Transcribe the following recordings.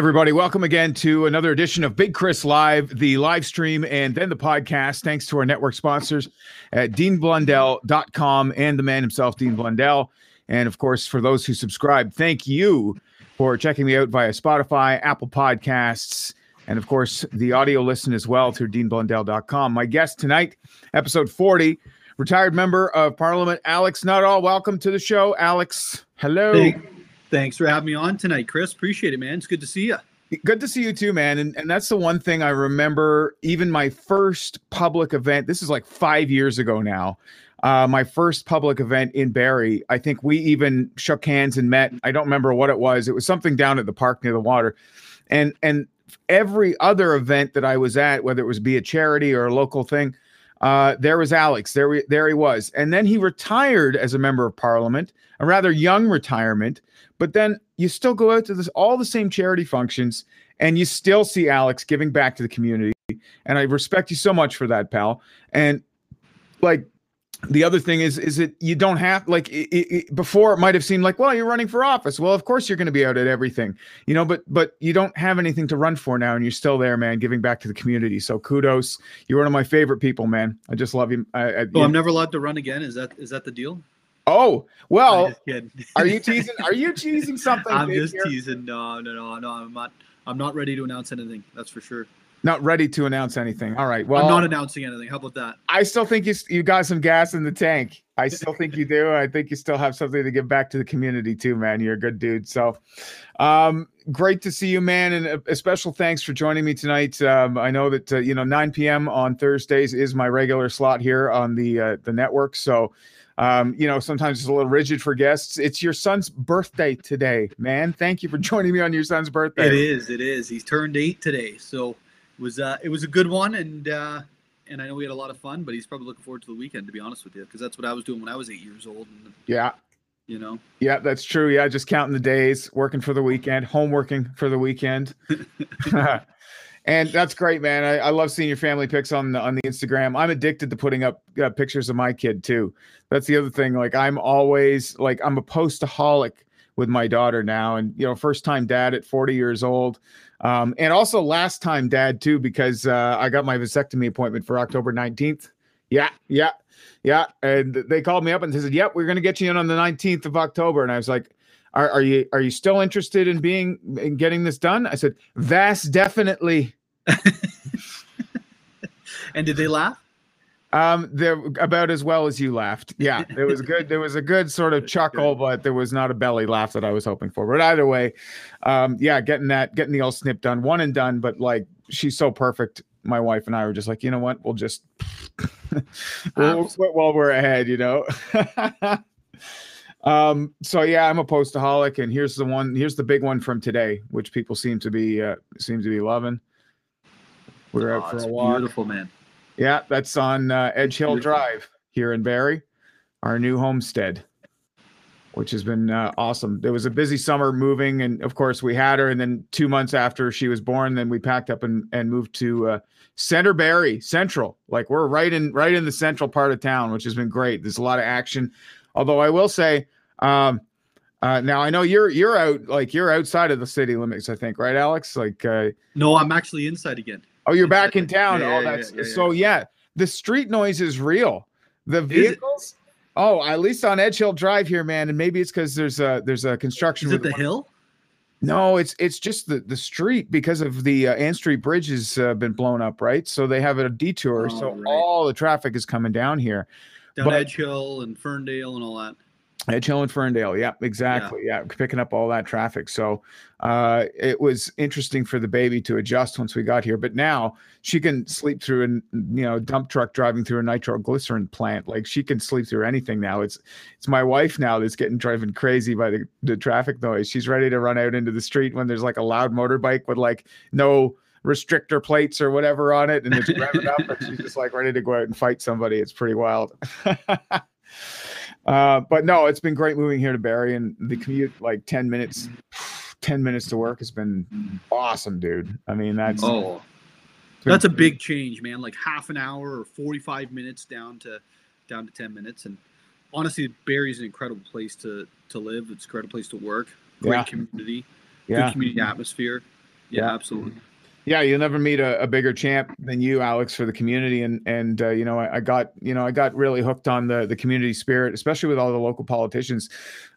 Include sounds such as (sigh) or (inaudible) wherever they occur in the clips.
Everybody. Welcome again to another edition of Big Chris Live, the live stream and then the podcast. Thanks to our network sponsors at deanblundell.com and the man himself, Dean Blundell. And of course, for those who subscribe, thank you for checking me out via Spotify, Apple Podcasts, and of course, the audio listen as well through deanblundell.com. My guest tonight, episode 40, retired member of Parliament, Alex Nuttall. Welcome to the show, Alex. Hello. Hey. Thanks for having me on tonight, Chris. Appreciate it, man. It's good to see you. Good to see you too, man. And and that's the one thing I remember. Even my first public event. This is like five years ago now. Uh, my first public event in Barrie. I think we even shook hands and met. I don't remember what it was. It was something down at the park near the water, and and every other event that I was at, whether it was be a charity or a local thing, uh, there was Alex. There, there he was. And then he retired as a member of parliament, a rather young retirement. But then you still go out to this, all the same charity functions, and you still see Alex giving back to the community. And I respect you so much for that, pal. And like the other thing is is that you don't have like it, it, before it might have seemed like well you're running for office well of course you're going to be out at everything you know but but you don't have anything to run for now and you're still there man giving back to the community so kudos you're one of my favorite people man i just love you I, I, oh i'm never allowed to run again is that is that the deal Oh well, (laughs) are you teasing? Are you teasing something? I'm just here? teasing. No, no, no, no. I'm not. I'm not ready to announce anything. That's for sure. Not ready to announce anything. All right. Well, I'm not announcing anything. How about that? I still think you you got some gas in the tank. I (laughs) still think you do. I think you still have something to give back to the community too, man. You're a good dude. So, um, great to see you, man, and a, a special thanks for joining me tonight. Um, I know that uh, you know 9 p.m. on Thursdays is my regular slot here on the uh, the network. So. Um, you know, sometimes it's a little rigid for guests. It's your son's birthday today, man. Thank you for (laughs) joining me on your son's birthday. It is. It is. He's turned eight today, so was uh, it was a good one, and uh, and I know we had a lot of fun. But he's probably looking forward to the weekend, to be honest with you, because that's what I was doing when I was eight years old. And, yeah, you know. Yeah, that's true. Yeah, just counting the days, working for the weekend, home working for the weekend. (laughs) and that's great, man. I, I, love seeing your family pics on the on the Instagram. I'm addicted to putting up uh, pictures of my kid too. That's the other thing. Like I'm always like I'm a postaholic with my daughter now, and you know, first time dad at 40 years old. Um, and also last time dad too, because uh, I got my vasectomy appointment for October 19th. Yeah, yeah, yeah. And they called me up and they said, Yep, we're gonna get you in on the 19th of October. And I was like, Are, are you are you still interested in being in getting this done? I said, Vast definitely. (laughs) and did they laugh? Um, they're about as well as you laughed. Yeah, it was good. There was a good sort of (laughs) chuckle, but there was not a belly laugh that I was hoping for. But either way, um, yeah, getting that, getting the old snip done, one and done. But like, she's so perfect. My wife and I were just like, you know what? We'll just (laughs) we'll, quit while we're ahead, you know. (laughs) um. So yeah, I'm a postaholic, and here's the one. Here's the big one from today, which people seem to be uh, seem to be loving. We are oh, out for a walk. Beautiful man yeah, that's on uh, Edge Hill Drive here in Barrie, our new homestead, which has been uh, awesome. It was a busy summer moving, and of course we had her. And then two months after she was born, then we packed up and, and moved to uh, Center Barrie Central. Like we're right in right in the central part of town, which has been great. There's a lot of action. Although I will say, um, uh, now I know you're you're out like you're outside of the city limits. I think, right, Alex? Like, uh, no, I'm actually inside again. Oh, you're back in town. Yeah, oh, that's yeah, yeah, so yeah. The street noise is real. The vehicles. Oh, at least on Edge Hill Drive here, man, and maybe it's because there's a there's a construction. Is it the hill? No, it's it's just the the street because of the uh, Anne Street Bridge has uh, been blown up, right? So they have a detour, Oh, so right. all the traffic is coming down here. Down But- Edge Hill and Ferndale and all that. Edge Hill and Ferndale. Yeah, exactly. Yeah. picking up all that traffic. So uh, it was interesting for the baby to adjust once we got here. But now she can sleep through an you know dump truck driving through a nitroglycerin plant. Like she can sleep through anything now. It's it's my wife now that's getting driven crazy by the, the traffic noise. She's ready to run out into the street when there's like a loud motorbike with like no restrictor plates or whatever on it and it's revving up and she's just like ready to go out and fight somebody. It's pretty wild. (laughs) Uh, but no, it's been great moving here to Barrie and the commute, like 10 minutes, 10 minutes to work has been awesome, dude. I mean, that's, Oh, that's a big change, man. Like half an hour or 45 minutes down to down to 10 minutes. And honestly, Barrie's an incredible place to to live. It's a great place to work. Great Yeah. community. yeah. Good community atmosphere. Yeah, Yeah. absolutely. Yeah. You'll never meet a, a bigger champ than you, Alex, for the community. And, and, uh, you know, I, I got, you know, I got really hooked on the, the community spirit, especially with all the local politicians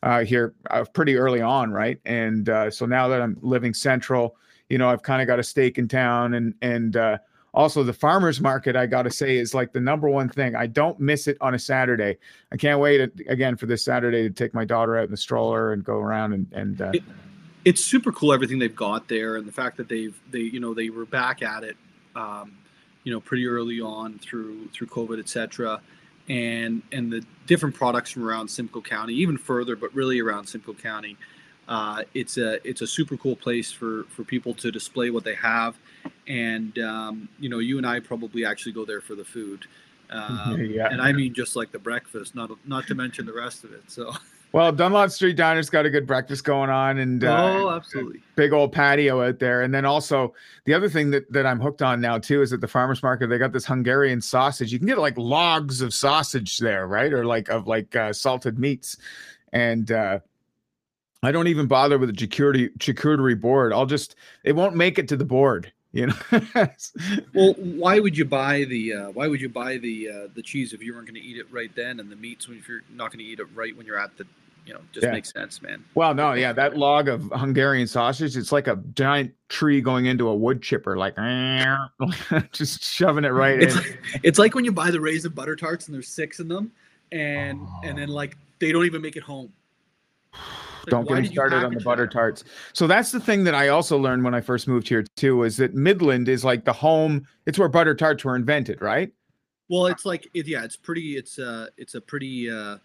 uh, here uh, pretty early on. Right. And uh, so now that I'm living central, you know, I've kind of got a stake in town and, and, uh, also the farmers market i gotta say is like the number one thing i don't miss it on a saturday i can't wait again for this saturday to take my daughter out in the stroller and go around and and uh, It- It's super cool everything they've got there, and the fact that they've they you know they were back at it, um, you know, pretty early on through through COVID, et cetera, and and the different products from around Simcoe County, even further, but really around Simcoe County. Uh, it's a it's a super cool place for for people to display what they have, and um, you know you and I probably actually go there for the food, (laughs) um, Yeah. and I mean just like the breakfast, not not to mention the rest of it. So (laughs) well dunlop street diner's got a good breakfast going on and uh, oh, absolutely. big old patio out there. And then also the other thing that, that i'm hooked on now too is at the farmers market they got this hungarian sausage. You can get like logs of sausage there right? Or like of like uh, salted meats. And uh i don't even bother with a charcuterie charcuterie board. I'll just it won't make it to the board you know? (laughs) Well, why would you buy the uh, why would you buy the uh, the cheese if you weren't going to eat it right then, and the meats if you're not going to eat it right when you're at the, you know, just Yeah. makes sense, man. well no yeah that log of hungarian sausage it's like a giant tree going into a wood chipper like (laughs) just shoving it right It's, in it's like when you buy the raisin butter tarts and there's six in them, and and then like they don't even make it home. Like, Don't get me started on the butter that? tarts. So that's the thing that I also learned when I first moved here too, is that Midland is like the home. It's where butter tarts were invented, right? Well, it's like it, yeah, it's pretty. It's uh, it's a pretty uh,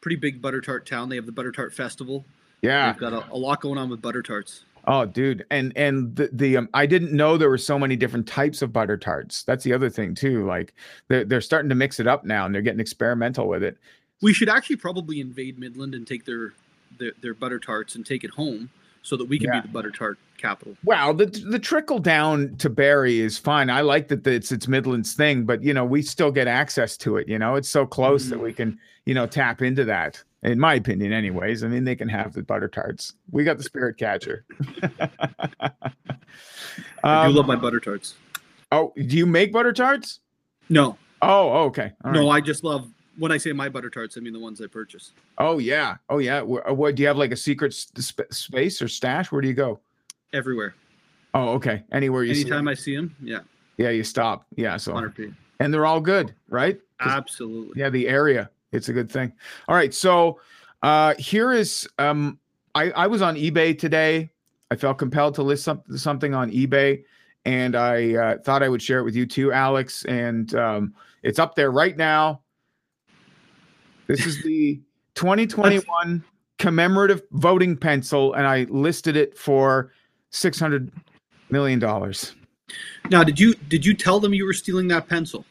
pretty big butter tart town. They have the butter tart festival. Yeah. They've got a, a lot going on with butter tarts. Oh, dude. And and the the um, I didn't know there were so many different types of butter tarts. That's the other thing too. Like they're they're starting to mix it up now, and they're getting experimental with it. We should actually probably invade Midland and take their their, their butter tarts and take it home so that we can Yeah. be the butter tart capital. Wow, the the trickle down to Barrie is fine. I like that it's it's Midland's thing, but you know we still get access to it. You know, it's so close that we can you know tap into that. In my opinion, anyways. I mean, they can have the butter tarts. We got the spirit catcher. (laughs) I do Um, love my butter tarts. oh, do you make butter tarts? No, Oh, okay. No. I just love when I say my butter tarts. I mean the ones I purchase Oh yeah. Oh yeah. What, what do you have like a secret sp- space or stash? Where do you go? everywhere. Oh, okay. Anywhere you see. Anytime I see them, yeah, Yeah, you stop. Yeah. So hundred p. and they're all good, right? Absolutely. yeah the area it's a good thing all right so uh here is um i i was on ebay today i felt compelled to list some, something on ebay and i uh, thought i would share it with you too alex and um it's up there right now this is the 2021 commemorative voting pencil and i listed it for 600 million dollars Now, did you did you tell them you were stealing that pencil?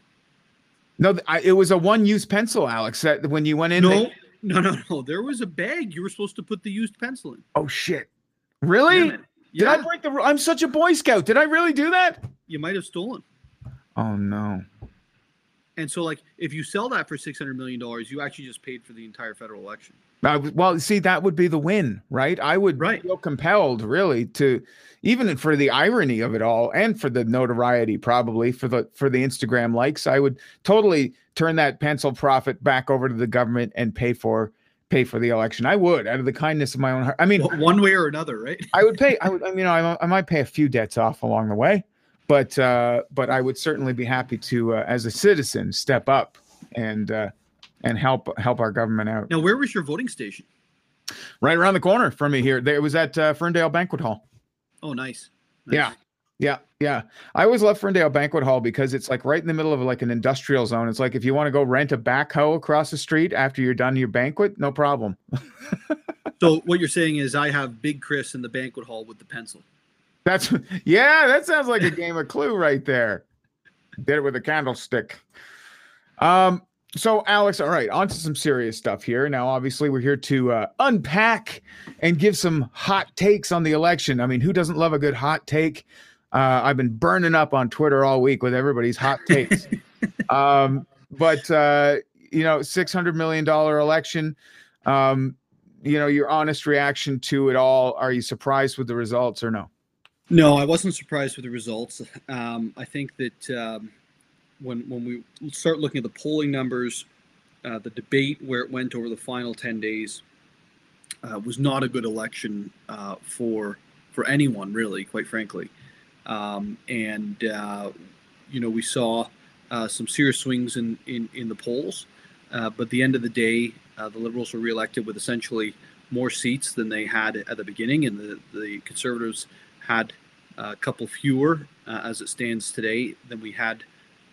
no I, it was a one-use pencil alex that when you went in No, they- no, no, no. There was a bag you were supposed to put the used pencil in. Oh shit! Really? Yeah. Did I break the? I'm such a Boy Scout. Did I really do that? you might have stolen. Oh no! And so, like, if you sell that for six hundred million dollars, you actually just paid for the entire federal election. Well, see, that would be the win, right? I would Right. feel compelled, really, to even for the irony of it all, and for the notoriety, probably for the for the Instagram likes. I would totally turn that pencil profit back over to the government and pay for pay for the election. I would, out of the kindness of my own heart. I mean, one way or another, right? I would pay. I would. I mean, I, I might pay a few debts off along the way, but uh, but I would certainly be happy to, uh, as a citizen, step up and uh, and help help our government out. Now, where was your voting station? Right around the corner from me here. It was at uh, Ferndale Banquet Hall. Oh, nice. nice. Yeah. Yeah, yeah. I always love Ferndale Banquet Hall because it's like right in the middle of like an industrial zone. It's like if you want to go rent a backhoe across the street after you're done your banquet, no problem. (laughs) so what you're saying is I have Big Chris in the banquet hall with the pencil. That's yeah, that sounds like a game of clue right there. Did it with a candlestick. Um, so Alex, all right, on to some serious stuff here. Now, obviously, we're here to uh, unpack and give some hot takes on the election. I mean, who doesn't love a good hot take? Uh, I've been burning up on Twitter all week with everybody's hot takes. (laughs) um, but uh, you know, six hundred million dollar election. Um, you know, your honest reaction to it all. Are you surprised with the results or no? No, I wasn't surprised with the results. Um, I think that um, when when we start looking at the polling numbers, uh, the debate where it went over the final ten days uh, was not a good election uh, for for anyone, really. Quite frankly. Um, and, uh, you know, we saw uh, some serious swings in, in, in the polls. Uh, but at the end of the day, the Liberals were reelected with essentially more seats than they had at the beginning, and the, the Conservatives had a couple fewer uh, as it stands today than we had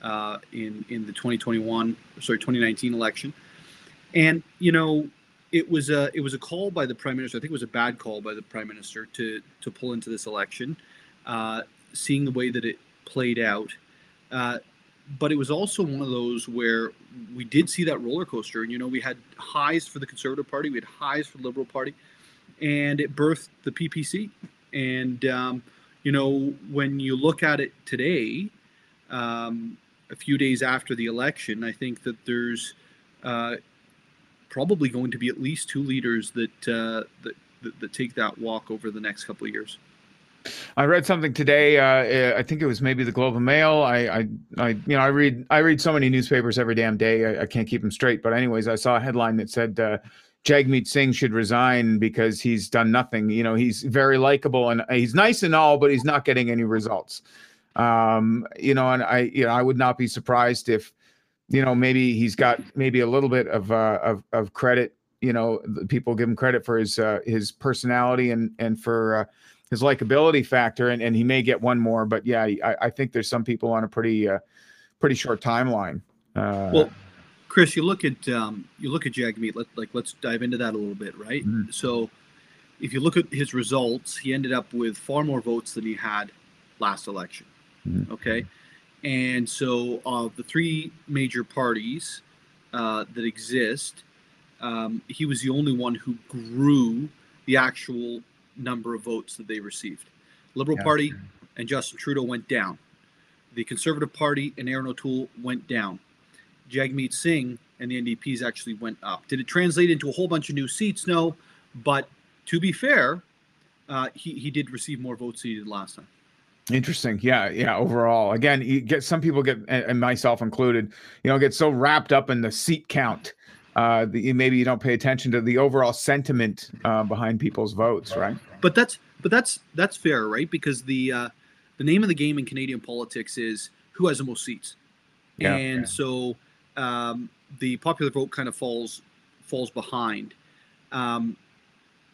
uh, in in the 2021 sorry 2019 election. And you know, it was a it was a call by the prime minister. I think it was a bad call by the prime minister to to pull into this election. Uh, seeing the way that it played out. Uh, but it was also one of those where we did see that roller coaster. And, you know, we had highs for the Conservative Party, we had highs for the Liberal Party, and it birthed the PPC. And, um, you know, when you look at it today, um, a few days after the election, I think that there's uh, probably going to be at least two leaders that, uh, that, that, that take that walk over the next couple of years. I read something today. Uh, I think it was maybe the Globe and Mail. I, I, I, you know, I read, I read so many newspapers every damn day. I, I can't keep them straight. But anyways, I saw a headline that said uh, Jagmeet Singh should resign because he's done nothing. You know, he's very likable and he's nice and all, but he's not getting any results. Um, you know, and I, you know, I would not be surprised if, you know, maybe he's got maybe a little bit of uh, of of credit. You know, people give him credit for his uh, his personality and and for uh, his likability factor, and, and he may get one more. But yeah, I, I think there's some people on a pretty uh, pretty short timeline. Uh, well, Chris, you look at um, you look at Jagmeet. Let like let's dive into that a little bit, right? Mm-hmm. So, if you look at his results, he ended up with far more votes than he had last election. Mm-hmm. Okay, and so of the three major parties uh, that exist, um, he was the only one who grew the actual number of votes that they received. Liberal yeah. Party and Justin Trudeau went down. The Conservative Party and Erin O'Toole went down. Jagmeet Singh and the NDPs actually went up. Did it translate into a whole bunch of new seats? No. But to be fair, uh, he, he did receive more votes than he did last time. Interesting. Yeah. Yeah. Overall, again, you get some people get, and myself included, you know, get so wrapped up in the seat count uh, the, maybe you don't pay attention to the overall sentiment uh, behind people's votes, right? But that's but that's that's fair, right? Because the uh, the name of the game in Canadian politics is who has the most seats, yeah, and yeah. so um, the popular vote kind of falls falls behind, um,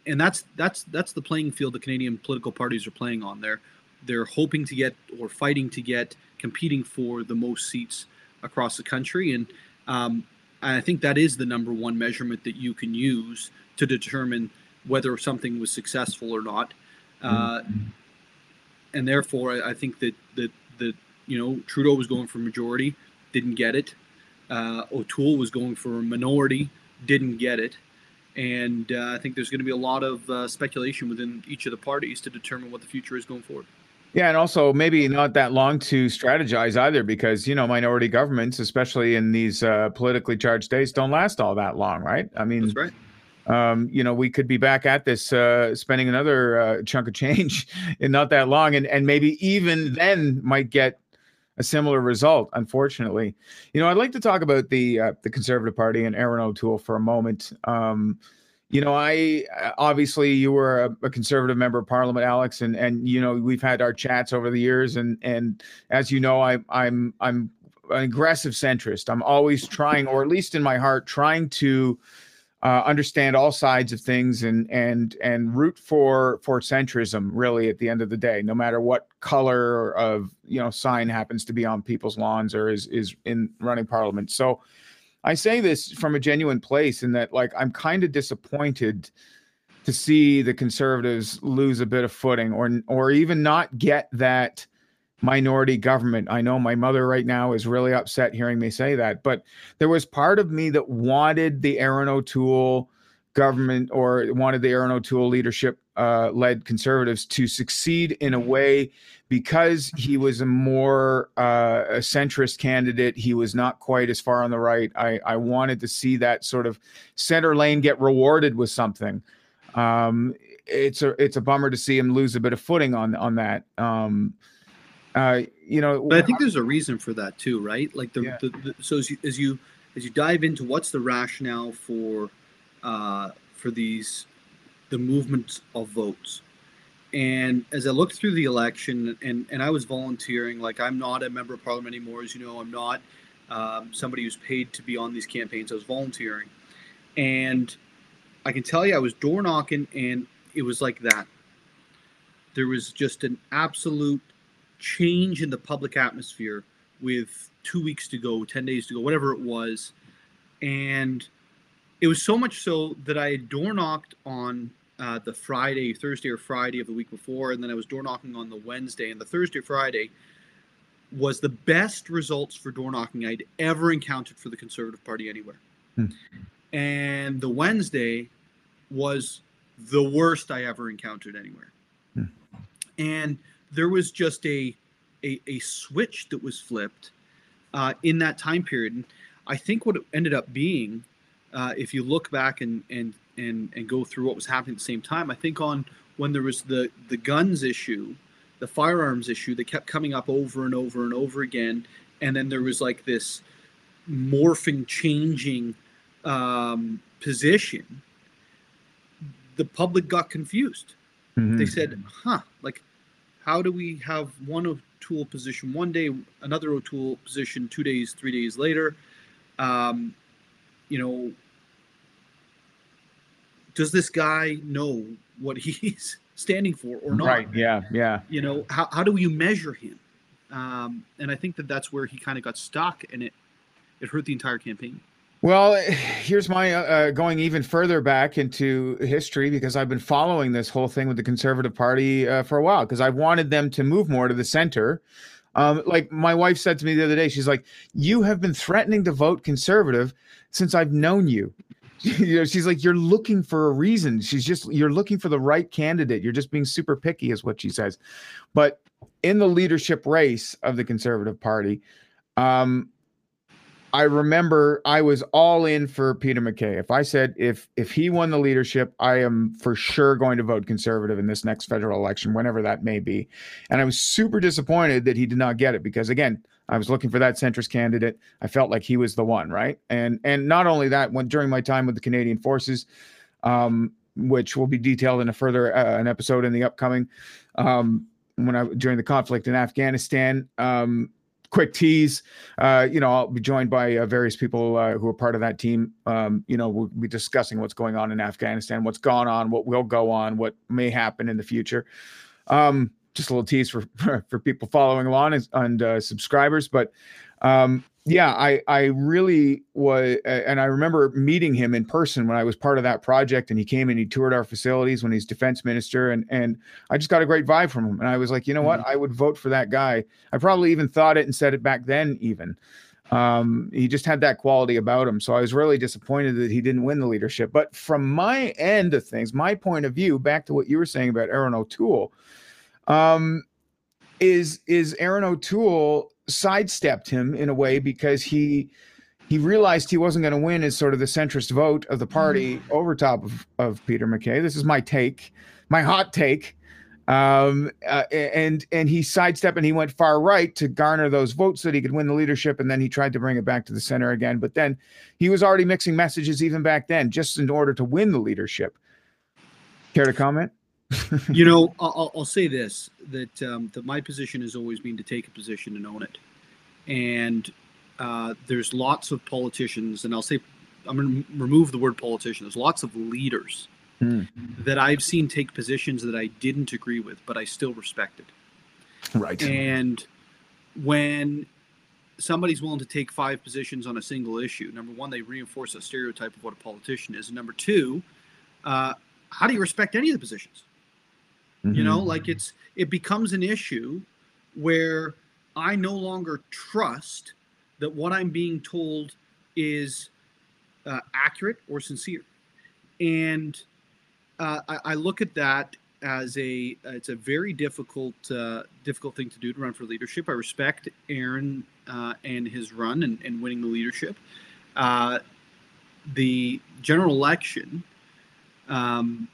and that's that's that's the playing field the Canadian political parties are playing on. They're they're hoping to get or fighting to get competing for the most seats across the country, and um, I think that is the number one measurement that you can use to determine whether something was successful or not. Uh, and therefore, I think that that that you know Trudeau was going for majority, didn't get it. Uh, O'Toole was going for a minority, didn't get it. And uh, I think there's going to be a lot of uh, speculation within each of the parties to determine what the future is going forward. Yeah, and also maybe not that long to strategize either, because you know minority governments, especially in these uh, politically charged states, don't last all that long, right? I mean, that's right. Um, you know, we could be back at this, uh, spending another uh, chunk of change (laughs) in not that long, and and maybe even then might get a similar result, unfortunately. You know, I'd like to talk about the uh, the Conservative Party and Erin O'Toole for a moment. Um, you know, I obviously you were a, a, conservative member of parliament, Alex, and and you know we've had our chats over the years, and and as you know, I I'm I'm an aggressive centrist. I'm always trying, or at least in my heart, trying to uh, understand all sides of things and and and root for for centrism. Really, at the end of the day, no matter what color of you know sign happens to be on people's lawns or is is in running parliament. So I say this from a genuine place in that, like, I'm kind of disappointed to see the conservatives lose a bit of footing or or even not get that minority government. I know my mother right now is really upset hearing me say that, but there was part of me that wanted the Erin O'Toole government or wanted the Erin O'Toole leadership uh, led conservatives to succeed in a way because he was a more uh, a centrist candidate. He was not quite as far on the right. I, I wanted to see that sort of center lane get rewarded with something. Um, it's a it's a bummer to see him lose a bit of footing on on that. Um, uh, you know, but I think there's a reason for that too, right? Like the, yeah. the, the so as you, as you as you dive into what's the rationale for uh, for these the movements of votes. And as I looked through the election, and, and I was volunteering, like I'm not a member of parliament anymore, as you know, I'm not um, somebody who's paid to be on these campaigns. I was volunteering. And I can tell you, I was door knocking, and it was like that. There was just an absolute change in the public atmosphere with two weeks to go, 10 days to go, whatever it was. And it was so much so that I had door knocked on uh, the Friday, Thursday or Friday of the week before, and then I was door knocking on the Wednesday. And the Thursday or Friday was the best results for door knocking I'd ever encountered for the Conservative Party anywhere. Hmm. And the Wednesday was the worst I ever encountered anywhere. Hmm. And there was just a, a, a switch that was flipped uh, in that time period. And I think what it ended up being uh, if you look back and, and and and go through what was happening at the same time, I think on when there was the the guns issue, the firearms issue that kept coming up over and over and over again, and then there was like this morphing, changing um, position. The public got confused. Mm-hmm. They said, "Huh, like, how do we have one O'Toole position one day, another O'Toole position two days, three days later?" Um, you know, does this guy know what (laughs) he's standing for or not? Right. Yeah. Yeah. You know, how, how do you measure him? Um, and I think that that's where he kind of got stuck and it, it hurt the entire campaign. Well, (sighs) here's my uh, uh, going even further back into history because I've been following this whole thing with the Conservative Party uh, for a while because I've wanted them to move more to the center. Um, like my wife said to me the other day, she's like, "You have been threatening to vote conservative since I've known you. (laughs) you know, she's like, you're looking for a reason. She's just, you're looking for the right candidate. You're just being super picky, is what she says. But in the leadership race of the Conservative Party, um, I remember I was all in for Peter MacKay. If I said if if he won the leadership, I am for sure going to vote conservative in this next federal election, whenever that may be. And I was super disappointed that he did not get it because again, I was looking for that centrist candidate. I felt like he was the one, right? And and not only that, when during my time with the Canadian Forces, um, which will be detailed in a further uh, an episode in the upcoming, um, when I during the conflict in Afghanistan. Um, quick tease, uh, you know, I'll be joined by uh, various people uh, who are part of that team. Um, you know, we'll be discussing what's going on in Afghanistan, what's gone on, what will go on, what may happen in the future. Um, just a little tease for (laughs) for, people following along and, and uh, subscribers. But um, yeah, I I really was, and I remember meeting him in person when I was part of that project, and he came and he toured our facilities when he's defense minister, and and I just got a great vibe from him, and I was like, you know what, mm-hmm. I would vote for that guy. I probably even thought it and said it back then, even. Um, he just had that quality about him. So I was really disappointed that he didn't win the leadership. But from my end of things, my point of view, back to what you were saying about Erin O'Toole, um, is is Erin O'Toole sidestepped him in a way because he he realized he wasn't going to win as sort of the centrist vote of the party mm. over top of, of Peter MacKay. This is my take, my hot take. Um, uh, and and he sidestepped and he went far right to garner those votes so that he could win the leadership. And then he tried to bring it back to the center again. But then he was already mixing messages even back then, just in order to win the leadership. Care to comment? You know, (laughs) I'll, I'll, say this: that um, that my position has always been to take a position and own it. And uh, there's lots of politicians, and I'll say, I'm going to remove the word politician. There's lots of leaders hmm. that I've seen take positions that I didn't agree with, but I still respected. Right. And when somebody's willing to take five positions on a single issue, number one, they reinforce a stereotype of what a politician is. And number two, uh, how do you respect any of the positions? Mm-hmm. You know, like it's it becomes an issue where I no longer trust that what I'm being told is uh, accurate or sincere, and uh, I, I, look at that as a it's a very difficult uh, difficult thing to do to run for leadership. I respect Erin uh, and his run and, and, winning the leadership. Uh, the general election. Um,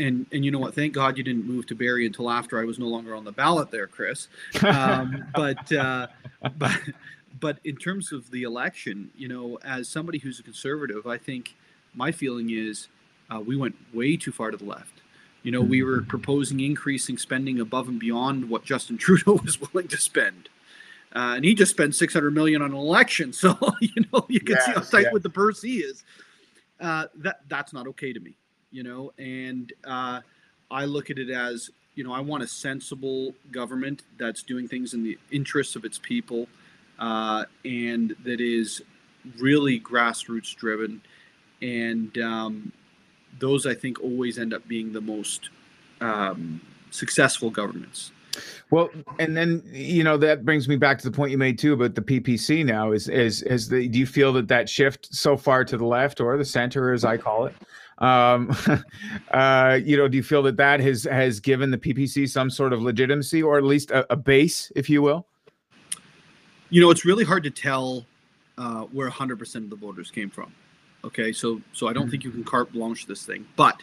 and and you know what? Thank God you didn't move to Barrie until after I was no longer on the ballot there, Chris. Um, (laughs) but uh, but but in terms of the election, you know, as somebody who's a conservative, I think my feeling is uh, we went way too far to the left. You know, we were mm-hmm. proposing increasing spending above and beyond what Justin (laughs) Trudeau was willing to spend. Uh, and he just spent 600 million on an election. (laughs) So, you know, you can yes, see how tight yeah. with the purse he is. Uh, that that's not okay to me you know, and uh, I look at it as, you know, I want a sensible government that's doing things in the interests of its people uh, and that is really grassroots driven. And um, those, I think, always end up being the most um, successful governments. Well, and then you know that brings me back to the point you made too about the PPC. Now is is is the do you feel that that shift so far to the left or the center, as I call it, um, (laughs) uh, you know, do you feel that that has has given the PPC some sort of legitimacy, or at least a, a base, if you will? You know, it's really hard to tell uh, where 100% of the voters came from. Okay, so so I don't mm-hmm. think you can carte blanche this thing, but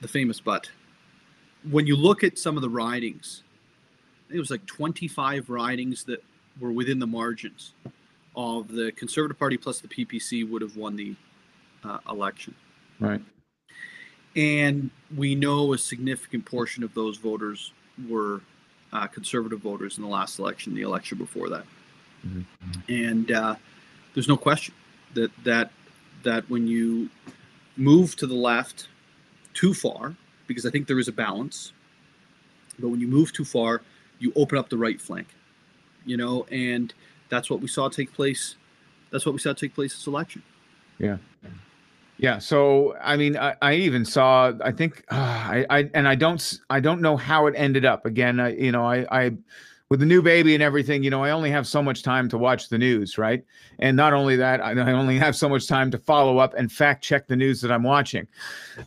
the famous but when you look at some of the ridings, it was like 25 ridings that were within the margins of the Conservative Party plus the PPC would have won the uh, election. Right. And we know a significant portion of those voters were uh, conservative voters in the last election, the election before that. Mm-hmm. And uh, there's no question that that that when you move to the left too far, because I think there is a balance, but when you move too far, you open up the right flank. You know, and that's what we saw take place. That's what we saw take place this election. Yeah. Yeah. So I mean, I, I even saw. I think uh, (sighs) I, I and I don't I don't know how it ended up. Again, I, you know, I I with the new baby and everything, you know, I only have so much time to watch the news, right? And not only that, I, (laughs) I only have so much time to follow up and fact check the news that I'm watching.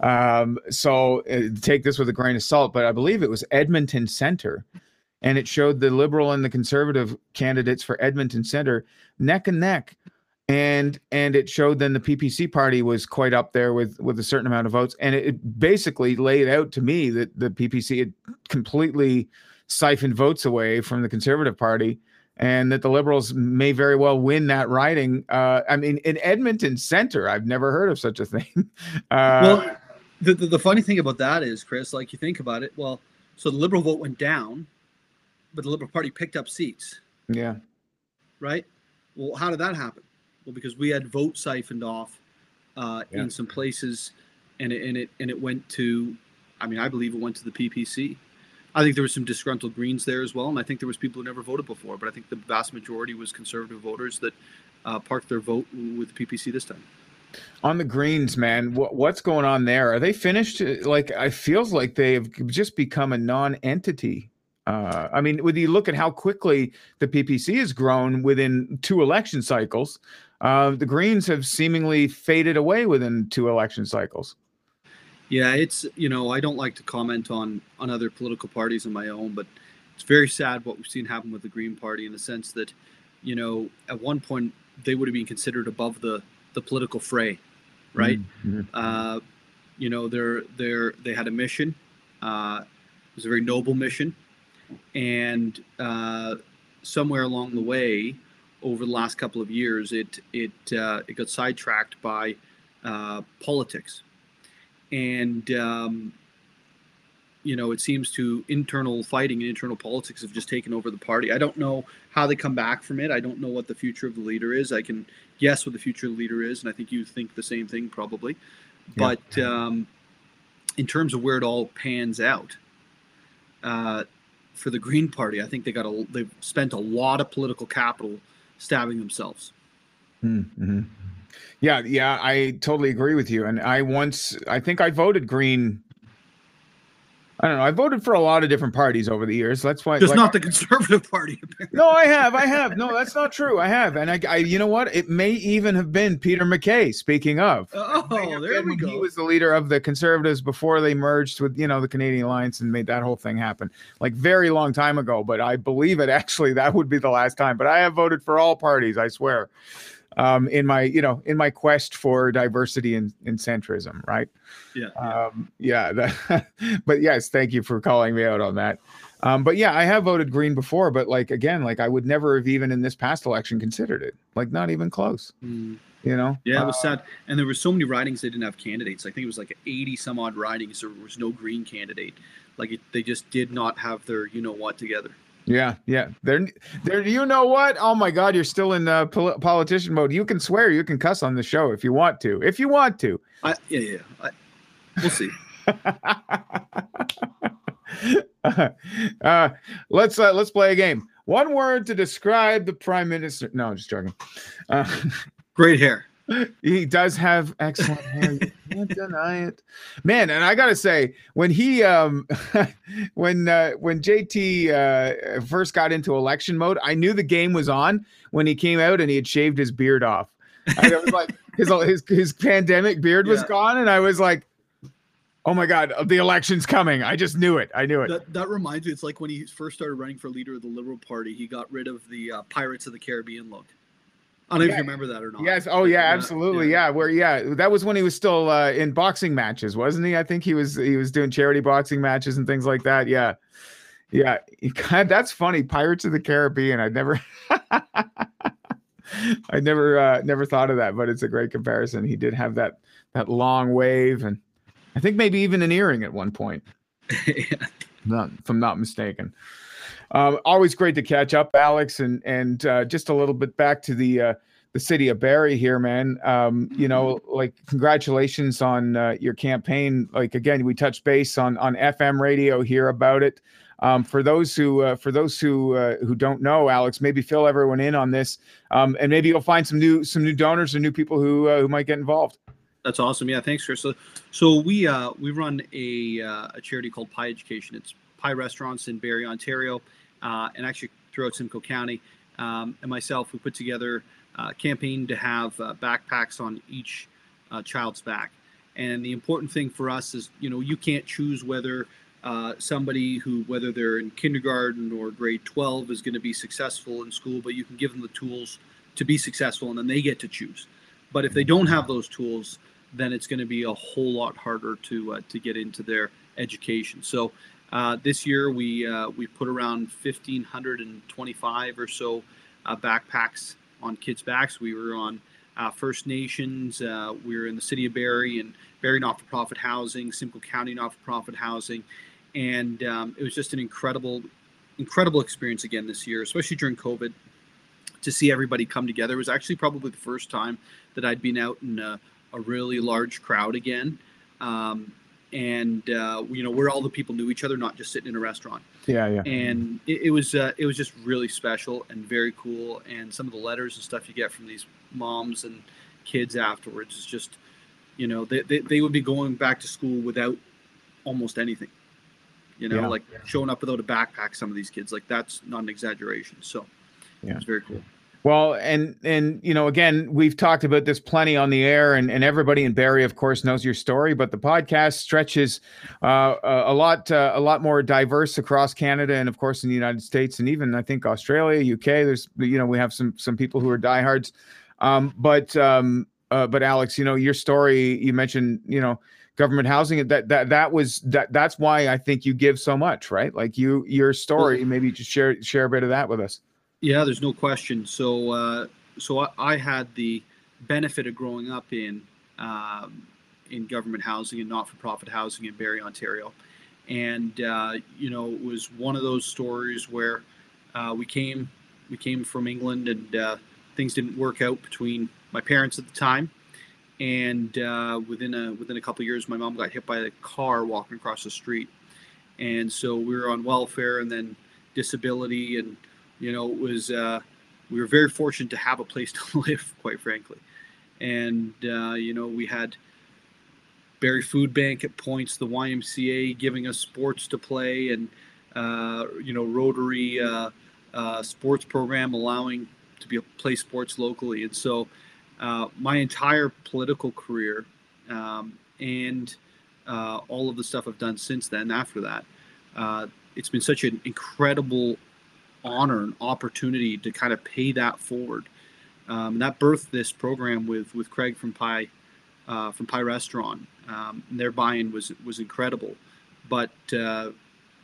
Um, so uh, take this with a grain of salt, but I believe it was Edmonton Center, and it showed the liberal and the conservative candidates for Edmonton Center neck and neck and and it showed then the PPC party was quite up there with with a certain amount of votes, and it, it basically laid out to me that the PPC had completely siphoned votes away from the Conservative Party, and that the Liberals may very well win that riding. Uh, I mean, in Edmonton Center, I've never heard of such a thing. (laughs) Uh, well, the, the the funny thing about that is, Chris, like you think about it, well, so the Liberal vote went down, but the Liberal Party picked up seats. Yeah. Right. Well, how did that happen? Well, because we had vote siphoned off uh, yeah. in some places, and it, and it and it went to, I mean, I believe it went to the PPC. I think there was some disgruntled Greens there as well, and I think there was people who never voted before. But I think the vast majority was conservative voters that uh, parked their vote with the PPC this time. On the Greens, man, what, what's going on there? Are they finished? Like, it feels like they've just become a non-entity uh, I mean, when you look at how quickly the PPC has grown within two election cycles, uh, the Greens have seemingly faded away within two election cycles. Yeah, it's you know I don't like to comment on on other political parties of my own, but it's very sad what we've seen happen with the Green Party in the sense that you know at one point they would have been considered above the the political fray, right? Mm-hmm. Uh, you know they're they're they had a mission Uh, it was a very noble mission, and uh, somewhere along the way, over the last couple of years, it it uh, it got sidetracked by uh, politics, and um, you know it seems to internal fighting and internal politics have just taken over the party. I don't know how they come back from it. I don't know what the future of the leader is. I can guess what the future of the leader is, and I think you think the same thing probably. Yeah. But um, in terms of where it all pans out, uh, for the Green Party, I think they got a they've spent a lot of political capital stabbing themselves. Mm-hmm. Yeah, yeah, I totally agree with you. And I once, I think I voted Green I don't know. I voted for a lot of different parties over the years. That's why. Just like, not the Conservative Party. Apparently. No, I have. I have. No, that's not true. I have, and I, I, you know what? It may even have been Peter MacKay. Speaking of, oh, there we go. He was the leader of the Conservatives before they merged with, you know, the Canadian Alliance and made that whole thing happen, like very long time ago. But I believe it actually that would be the last time. But I have voted for all parties. I swear um, in my you know in my quest for diversity and, and centrism right? Yeah. Um, yeah (laughs) that, but yes thank you for calling me out on that. Um, but yeah i have voted green before but like again like i would never have even in this past election considered it like not even close mm. you know? Yeah it was uh, sad. And there were so many ridings they didn't have candidates. I think it was like 80 some odd ridings there was no green candidate. Like it, they just did not have their you know what together yeah, yeah. There, there. You know what? Oh my God, you're still in uh, pol- politician mode. You can swear, you can cuss on the show if you want to. If you want to. I, yeah, yeah. I, we'll see. (laughs) uh, let's uh, let's play a game. One word to describe the prime minister. No, I'm just joking. Uh, Great hair he does have excellent hair. You can't deny it, man. And I gotta say, when he, um, (laughs) when uh, when JT uh, first got into election mode, I knew the game was on when he came out and he had shaved his beard off. I was like, (laughs) his his his pandemic beard was yeah. gone, and I was like, oh my god, the election's coming. I just knew it. I knew it. That, that reminds me, it's like when he first started running for leader of the Liberal Party, he got rid of the uh, Pirates of the Caribbean look. I don't know yeah. if you remember that or not. Yes. Oh yeah, absolutely. Yeah. yeah. Where yeah, that was when he was still uh, in boxing matches, wasn't he? I think he was he was doing charity boxing matches and things like that. Yeah. Yeah. (laughs) God, that's funny. Pirates of the Caribbean. I'd never (laughs) I never uh never thought of that, but it's a great comparison. He did have that that long wave and I think maybe even an earring at one point. (laughs) yeah. Not if I'm not mistaken. Um, always great to catch up, Alex, and and uh, just a little bit back to the uh, the city of Barrie here, man. Um, you know, like congratulations on uh, your campaign. Like again, we touched base on on FM radio here about it. Um, for those who uh, for those who uh, who don't know, Alex, maybe fill everyone in on this, um, and maybe you'll find some new some new donors and new people who uh, who might get involved. That's awesome. Yeah, thanks, Chris. So, so we uh, we run a uh, a charity called Pie Education. It's Pie Restaurants in Barrie, Ontario uh, and actually throughout Simcoe County. Um, and myself, we put together a campaign to have uh, backpacks on each uh, child's back. And the important thing for us is, you know, you can't choose whether uh, somebody who, whether they're in kindergarten or grade 12, is going to be successful in school, but you can give them the tools to be successful and then they get to choose. But if they don't have those tools, then it's going to be a whole lot harder to uh, to get into their education. So uh, this year we uh, we put around 1,525 or so uh, backpacks on kids' backs. We were on uh, First Nations. Uh, we were in the city of Barrie and Barrie Not-for-Profit Housing, Simcoe County Not-for-Profit Housing, and um, it was just an incredible, incredible experience again this year, especially during COVID. To see everybody come together it was actually probably the first time that I'd been out in a, a really large crowd again. Um, and uh, you know where all the people knew each other, not just sitting in a restaurant. Yeah, yeah. And it, it was uh, it was just really special and very cool. And some of the letters and stuff you get from these moms and kids afterwards is just, you know, they, they, they would be going back to school without almost anything. You know, yeah. like showing up without a backpack. Some of these kids, like that's not an exaggeration. So, yeah, it's very cool. Well, and and you know, again, we've talked about this plenty on the air, and, and everybody in Barrie, of course, knows your story. But the podcast stretches uh, a lot uh, a lot more diverse across Canada, and of course in the United States, and even I think Australia, UK. There's you know we have some some people who are diehards, um, but um, uh, but Alex, you know your story. You mentioned you know government housing that that that was that that's why i think you give so much right like you your story maybe just share share a bit of that with us yeah there's no question. So uh so i, I had the benefit of growing up in um, in government housing and not-for-profit housing in barrie ontario. And uh, you know it was one of those stories where uh, we came we came from england and uh, things didn't work out between my parents at the time. And uh, within a within a couple years, my mom got hit by a car walking across the street, and so we were on welfare and then disability, and you know it was uh, we were very fortunate to have a place (laughs) to live, quite frankly, and uh, you know we had Barrie Food Bank at points, the YMCA giving us sports to play, and uh, you know Rotary uh, uh, sports program allowing to be play sports locally, and so uh, my entire political career um, and all of the stuff I've done since then, after that, it's been such an incredible honor and opportunity to kind of pay that forward. Um, and that birthed this program with with Craig from Pie uh, from Pie Restaurant. Um, their buy-in was was incredible, but uh,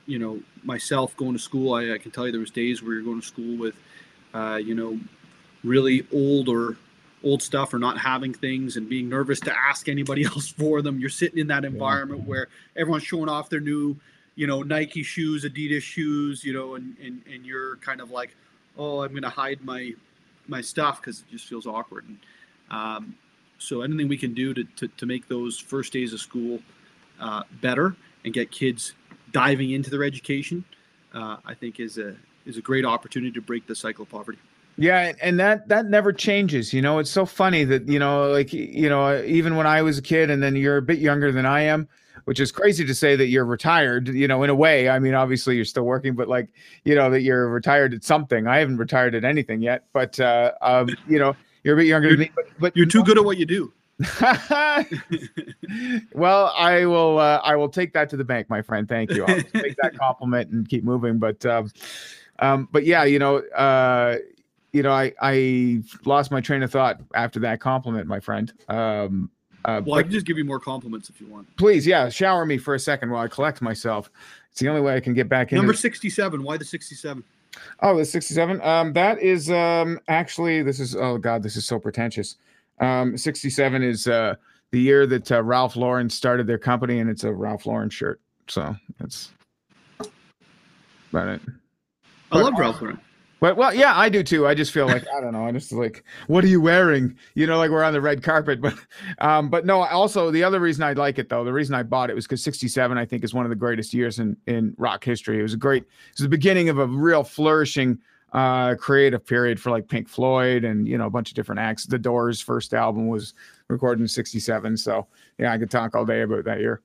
you know myself going to school, I, I, can tell you there was days where you're going to school with, uh, you know, really old or old stuff or not having things and being nervous to ask anybody (laughs) else for them. You're sitting in that environment where everyone's showing off their new, you know, Nike shoes, Adidas shoes, you know, and and, and you're kind of like, oh, I'm gonna hide my my stuff because it just feels awkward. And um, so anything we can do to, to, to make those first days of school uh, better and get kids diving into their education, uh, I think is a is a great opportunity to break the cycle of poverty. Yeah, and that that never changes. You know, it's so funny that you know, like you know, even when I was a kid, and then you're a bit younger than I am, which is crazy to say that you're retired. You know, in a way. I mean, obviously you're still working, but like you know that you're retired at something. I haven't retired at anything yet, but uh, um, (laughs) you know, you're a bit younger you're, than me. But, but you're too good at what you do. (laughs) well, I will. Uh, I will take that to the bank, my friend. Thank you. I'll take that (laughs) compliment and keep moving. But, um, um, but yeah, you know, uh, you know, I I lost my train of thought after that compliment, my friend. Um, uh, well, I can just give you more compliments if you want. Please, yeah, shower me for a second while I collect myself. It's the only way I can get back in. Number sixty-seven. Why the sixty-seven? Oh, the sixty-seven. Um, that is um actually this is oh god, this is so pretentious. Um, sixty-seven is uh the year that uh, Ralph Lauren started their company, and it's a Ralph Lauren shirt. So that's about it. I love Ralph Lauren. But well, yeah, I do too. I just feel like I don't know. I just like, what are you wearing? You know, like we're on the red carpet. (laughs) But um, but no. Also, the other reason I like it though, the reason I bought it was because '67 I think is one of the greatest years in in rock history. It was a great. It was the beginning of a real flourishing uh creative period for like Pink Floyd and you know a bunch of different acts. The Doors' first album was recorded in '67. So yeah, I could talk all day about that year.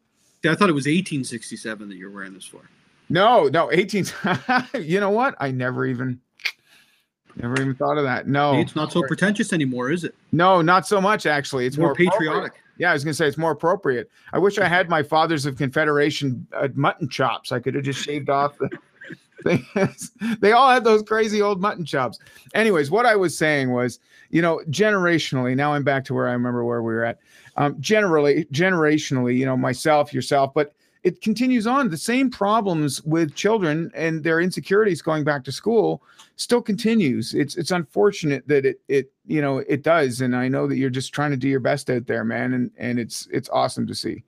I thought it was 1867 that you're wearing this for. No, no, 18. (laughs) you know what? I never even Never even thought of that. No, it's not so pretentious anymore, is it? No, not so much. Actually, it's more, more patriotic. Yeah, I was gonna say it's more appropriate. I wish I had my Fathers of Confederation uh, mutton chops. I could have just shaved off the. (laughs) (laughs) They all had those crazy old mutton chops. Anyways, what I was saying was, you know, generationally. Now I'm back to where I remember where we were at. Um, generally, generationally, you know, myself, yourself, but it continues on. The same problems with children and their insecurities going back to school still continues. It's it's unfortunate that it it you know it does, and I know that you're just trying to do your best out there, man, and and it's it's awesome to see.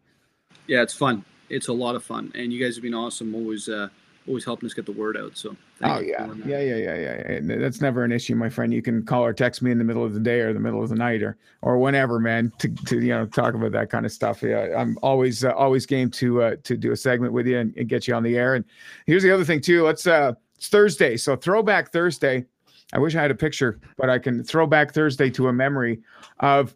Yeah, it's fun. It's a lot of fun, and you guys have been awesome. Always uh, always helping us get the word out. So oh yeah. yeah, yeah, yeah, yeah, yeah. That's never an issue, my friend. You can call or text me in the middle of the day or the middle of the night or or whenever, man, to, to you know talk about that kind of stuff. Yeah, I'm always uh, always game to uh, to do a segment with you and, and, get you on the air. And here's the other thing too. Let's uh, it's Thursday, so Throwback Thursday. I wish I had a picture, but I can throw back Thursday to a memory of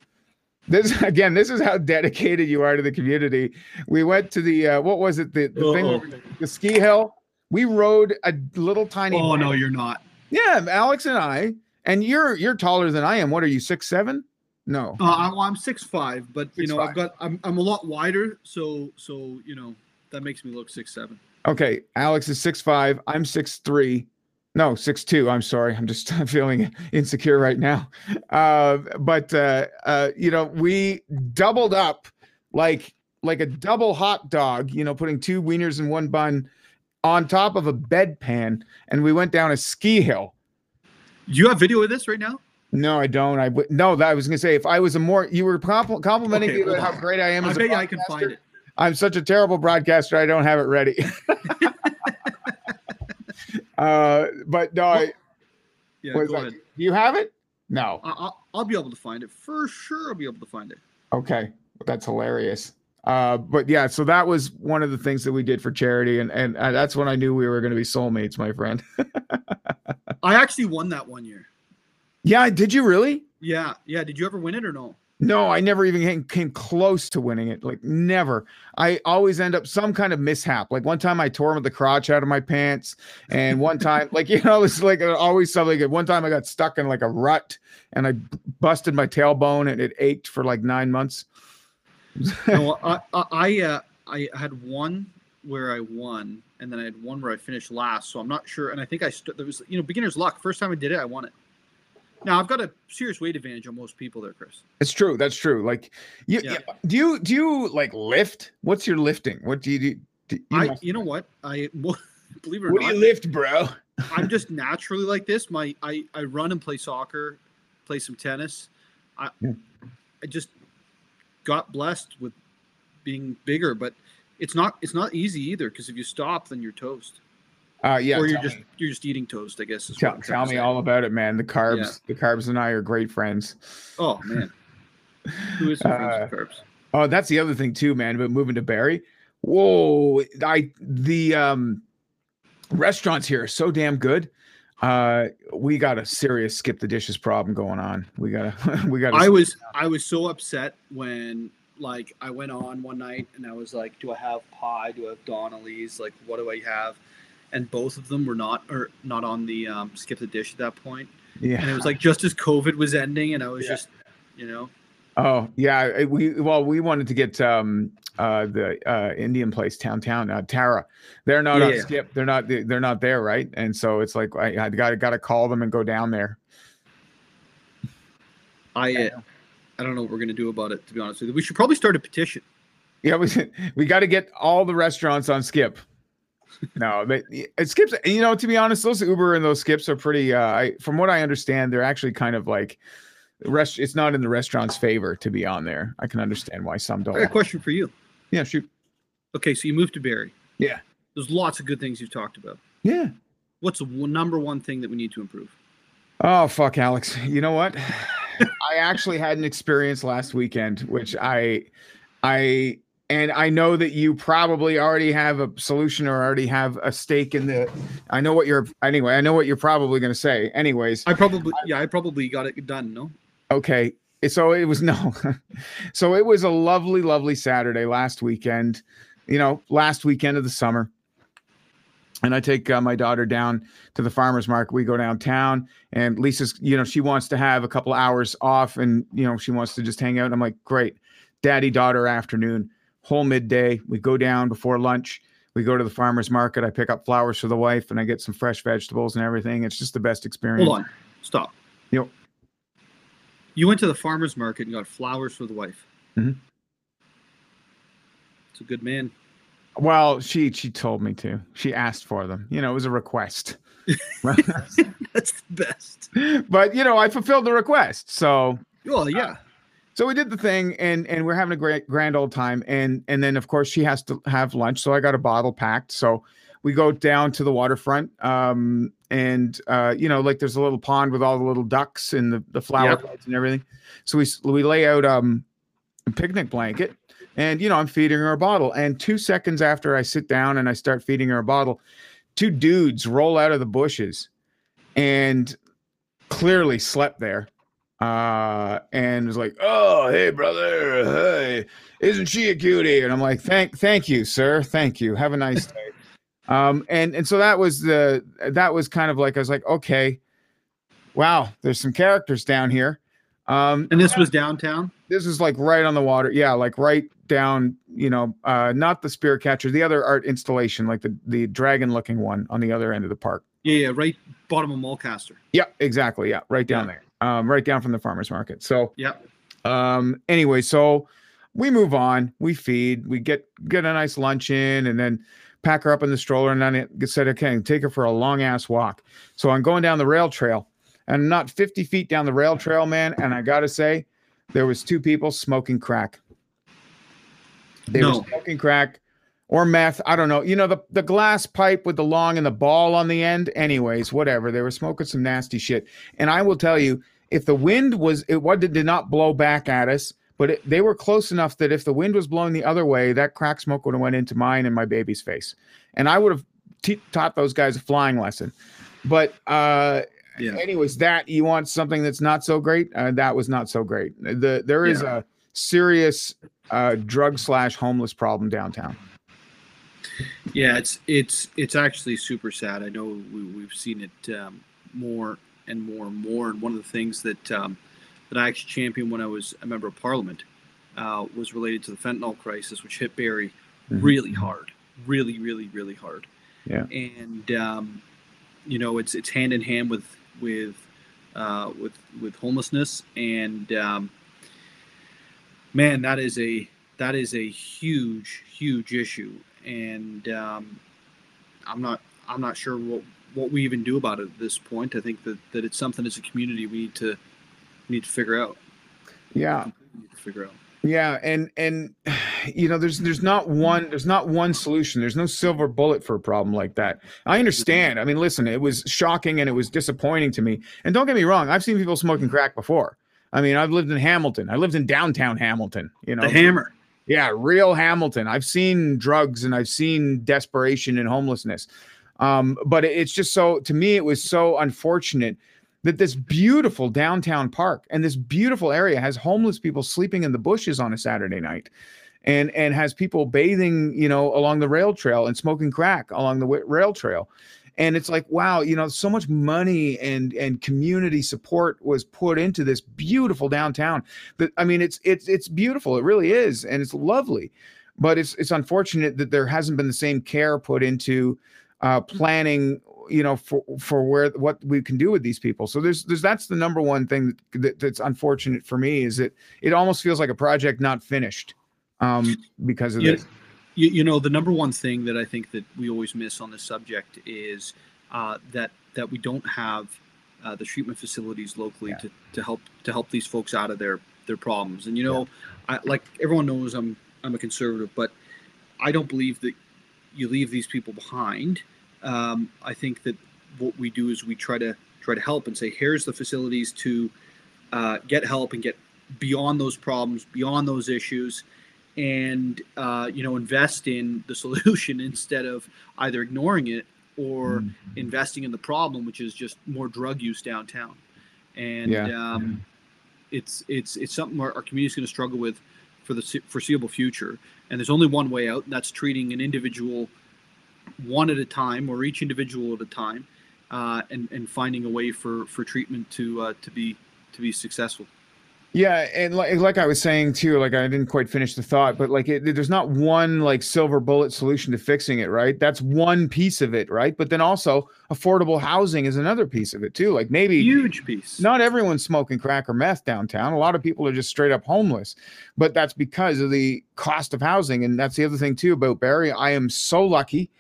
this (laughs) again this is how dedicated you are to the community we went to the uh, what was it the, the thing the ski hill we rode a little tiny. Oh no, you're not. Yeah, Alex and I, and you're you're taller than I am. What are you? Six seven? No. Uh, I'm, I'm six five, but six, you know i I've got I'm I'm a lot wider, so so you know that makes me look six seven. Okay, Alex is six five. I'm six three. No, six two. I'm sorry. I'm just (laughs) feeling insecure right now. Uh, but uh, uh, you know, we doubled up like like a double hot dog, you know, putting two wieners in one bun on top of a bedpan, and we went down a ski hill. Do you have video of this right now? No, I don't. I would no. That I was gonna say if I was a more you were compl- complimenting Okay, me about how great I am I as a bet I can find it. I'm such a terrible broadcaster. I don't have it ready. (laughs) uh, but no, I, Yeah, go ahead. Do you have it? No. I, I'll, I'll be able to find it for sure. I'll be able to find it. Okay, that's hilarious. Uh, but yeah, so that was one of the things that we did for charity, and and uh, that's when I knew we were going to be soulmates, my friend. (laughs) I actually won that one year. yeah, did you really? Yeah, yeah. Did you ever win it or no? No, I never even came, came close to winning it. Like never. I always end up some kind of mishap. Like one time I tore the crotch out of my pants, and one time, like (laughs) you know, it's like uh, always something. At one time I got stuck in like a rut, and I busted my tailbone, and it ached for like nine months. No, I, I, I, uh, I had one where I won, and then I had one where I finished last. So I'm not sure. And I think I st- there was, you know, beginner's luck. First time I did it, I won it. Now I've got a serious weight advantage on most people there, Chris. It's true. That's true. Like you, Yeah. do you do you like lift? What's your lifting? What do you do? do you I, you know what? I (laughs) believe it or what do you lift, bro? (laughs) I'm just (laughs) naturally like this. My I, I run and play soccer, play some tennis. I Yeah. I just got blessed with being bigger, but it's not it's not easy either because if you stop, then you're toast, Uh, yeah. or you're just me, you're just eating toast. I guess tell, tell me all about it, man. The carbs, the carbs, and I are great friends. Oh man, (laughs) who is Uh, carbs? Oh, that's the other thing too, man. But moving to Barrie, whoa! I the um restaurants here are so damn good. Uh, we got a serious skip the dishes problem going on. We got to (laughs) we got. I was I was so upset when like I went on one night and I was like, do I have pie? Do I have Donnelly's? Like, what do I have? And both of them were not or not on the um, skip the dish at that point. yeah. And it was like just as COVID was ending, and I was Yeah. just, you know, Oh yeah, we well we wanted to get um uh the uh Indian place downtown uh, Tara. They're not Yeah, on skip. They're not they're not there, right? And so it's like I, I got got to call them and go down there. I uh, I don't know what we're gonna do about it. To be honest with you, we should probably start a petition. Yeah, we (laughs) we got to get all the restaurants on skip. No, but it skips. You know, to be honest, those Uber and those skips are pretty. Uh, I, from what I understand, they're actually kind of like rest. It's not in the restaurant's favor to be on there. I can understand why some don't. I got a question for you. Yeah, shoot. Okay, so you moved to Barrie. Yeah. There's lots of good things you've talked about. Yeah. What's the one, number one thing that we need to improve? Oh fuck, Alex. You know what? (laughs) I actually had an experience last weekend, which I, I, and I know that you probably already have a solution or already have a stake in the. I know what you're. Anyway, I know what you're probably going to say. Anyways, I probably yeah, I probably got it done. No, okay. So it was (laughs) no. so it was a lovely, lovely Saturday last weekend. You know, last weekend of the summer. And I take uh, my daughter down to the farmers market. We go downtown, and Lisa's, you know, she wants to have a couple hours off, and you know, she wants to just hang out. And I'm like, great, daddy daughter afternoon, whole midday. We go down before lunch. We go to the farmers market. I pick up flowers for the wife, and I get some fresh vegetables and everything. It's just the best experience. hold on, stop. Yep. You went to the farmer's market and got flowers for the wife. Mhm. It's a good man. Well, she she told me to. She asked for them. You know, it was a request. (laughs) That's the best. but you know, I fulfilled the request. So Well, yeah. so we did the thing and and we're having a great grand old time. And and then of course she has to have lunch. So I got a bottle packed. So we go down to the waterfront. Um and uh, you know, like there's a little pond with all the little ducks and the, the flower Yeah. beds and everything. So we we lay out um a picnic blanket and you know i'm feeding her a bottle and two seconds after i sit down and i start feeding her a bottle two dudes roll out of the bushes and clearly slept there uh and was like oh hey brother hey isn't she a cutie and i'm like thank thank you sir thank you have a nice day (laughs) um and and so that was the that was kind of like i was like okay wow there's some characters down here um And this was downtown. this is like right on the water yeah like right down you know uh not the Spirit Catcher the other art installation like the the dragon looking one on the other end of the park Yeah, yeah, right bottom of Mulcaster. yeah exactly yeah right down Yeah. there um right down from the farmers market so Yeah. um anyway so we move on. We feed. We get get a nice lunch in, and then pack her up in the stroller. And then it said, okay, take her for a long ass walk. So I'm going down the rail trail, and not 50 feet down the rail trail, man. And I gotta say, there was two people smoking crack. They No. were smoking crack or meth. I don't know. You know the the glass pipe with the long and the ball on the end. Anyways, whatever. They were smoking some nasty shit. And I will tell you, if the wind was it what did not blow back at us, but it, they were close enough that if the wind was blowing the other way, that crack smoke would have went into mine and my baby's face, and I would have te- taught those guys a flying lesson. But uh, Yeah. anyways, that you want something that's not so great. Uh, that was not so great. The there is a serious uh, drug slash homeless problem downtown. Yeah, it's it's it's actually super sad. I know we, we've seen it um, more and more and more. And one of the things that um, that I actually championed when I was a member of Parliament uh, was related to the fentanyl crisis, which hit Barrie Mhm. really hard, really, really, really hard. Yeah. And um, you know, it's it's hand in hand with with uh, with with homelessness, and um, man, that is a that is a huge, huge issue. And um, I'm not I'm not sure what what we even do about it at this point. I think that, that it's something as a community we need to need to figure out. Yeah, need to figure out. yeah, and and you know, there's there's not one there's not one solution. There's no silver bullet for a problem like that. I understand. I mean, listen, it was shocking and it was disappointing to me. And don't get me wrong, I've seen people smoking crack before. I mean, I've lived in Hamilton. I lived in downtown Hamilton. You know, The hammer. Yeah, real Hamilton. I've seen drugs and I've seen desperation and homelessness. Um, but it's just so to me, it was so unfortunate that this beautiful downtown park and this beautiful area has homeless people sleeping in the bushes on a Saturday night. And, and has people bathing, you know, along the rail trail and smoking crack along the rail trail, and it's like, wow, you know, so much money and and community support was put into this beautiful downtown that I mean it's it's it's beautiful. It really is, and it's lovely. But it's it's unfortunate that there hasn't been the same care put into uh, planning, you know, for for where what we can do with these people. So there's there's that's the number one thing that, that, that's unfortunate for me is that it almost feels like a project not finished um, because of Yeah. this. You, you know, the number one thing that I think that we always miss on this subject is uh, that that we don't have uh, the treatment facilities locally Yeah. to, to help to help these folks out of their their problems. And you know, I, like everyone knows, I'm I'm a conservative, but I don't believe that you leave these people behind. Um, I think that what we do is we try to try to help and say, here's the facilities to uh, get help and get beyond those problems, beyond those issues, and uh, you know invest in the (laughs) solution instead of either ignoring it or Mm-hmm. investing in the problem, which is just more drug use downtown. And Yeah. um, it's it's it's something our, our community is going to struggle with for the foreseeable future. And there's only one way out, and that's treating an individual one at a time, or each individual at a time, uh, and and finding a way for for treatment to uh, to be to be successful. Yeah, and like, like I was saying too, like I didn't quite finish the thought, but like it, there's not one like silver bullet solution to fixing it, right? That's one piece of it, right? But then also affordable housing is another piece of it too. Like maybe Huge piece. not everyone's smoking crack or meth downtown. A lot of people are just straight up homeless, but that's because of the cost of housing. And that's the other thing too about Barrie. I am so lucky.